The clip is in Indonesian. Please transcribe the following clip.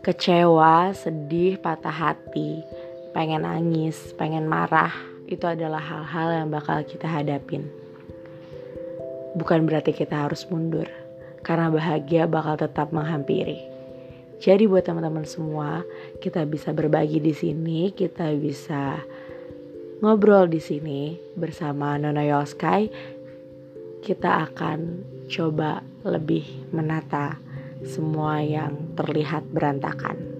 Kecewa, sedih, patah hati, pengen nangis, pengen marah, itu adalah hal-hal yang bakal kita hadapin. Bukan berarti kita harus mundur, karena bahagia bakal tetap menghampiri. Jadi buat teman-teman semua, kita bisa berbagi di sini, kita bisa ngobrol di sini bersama Nona Yoskai. Kita akan coba lebih menata semua yang terlihat berantakan.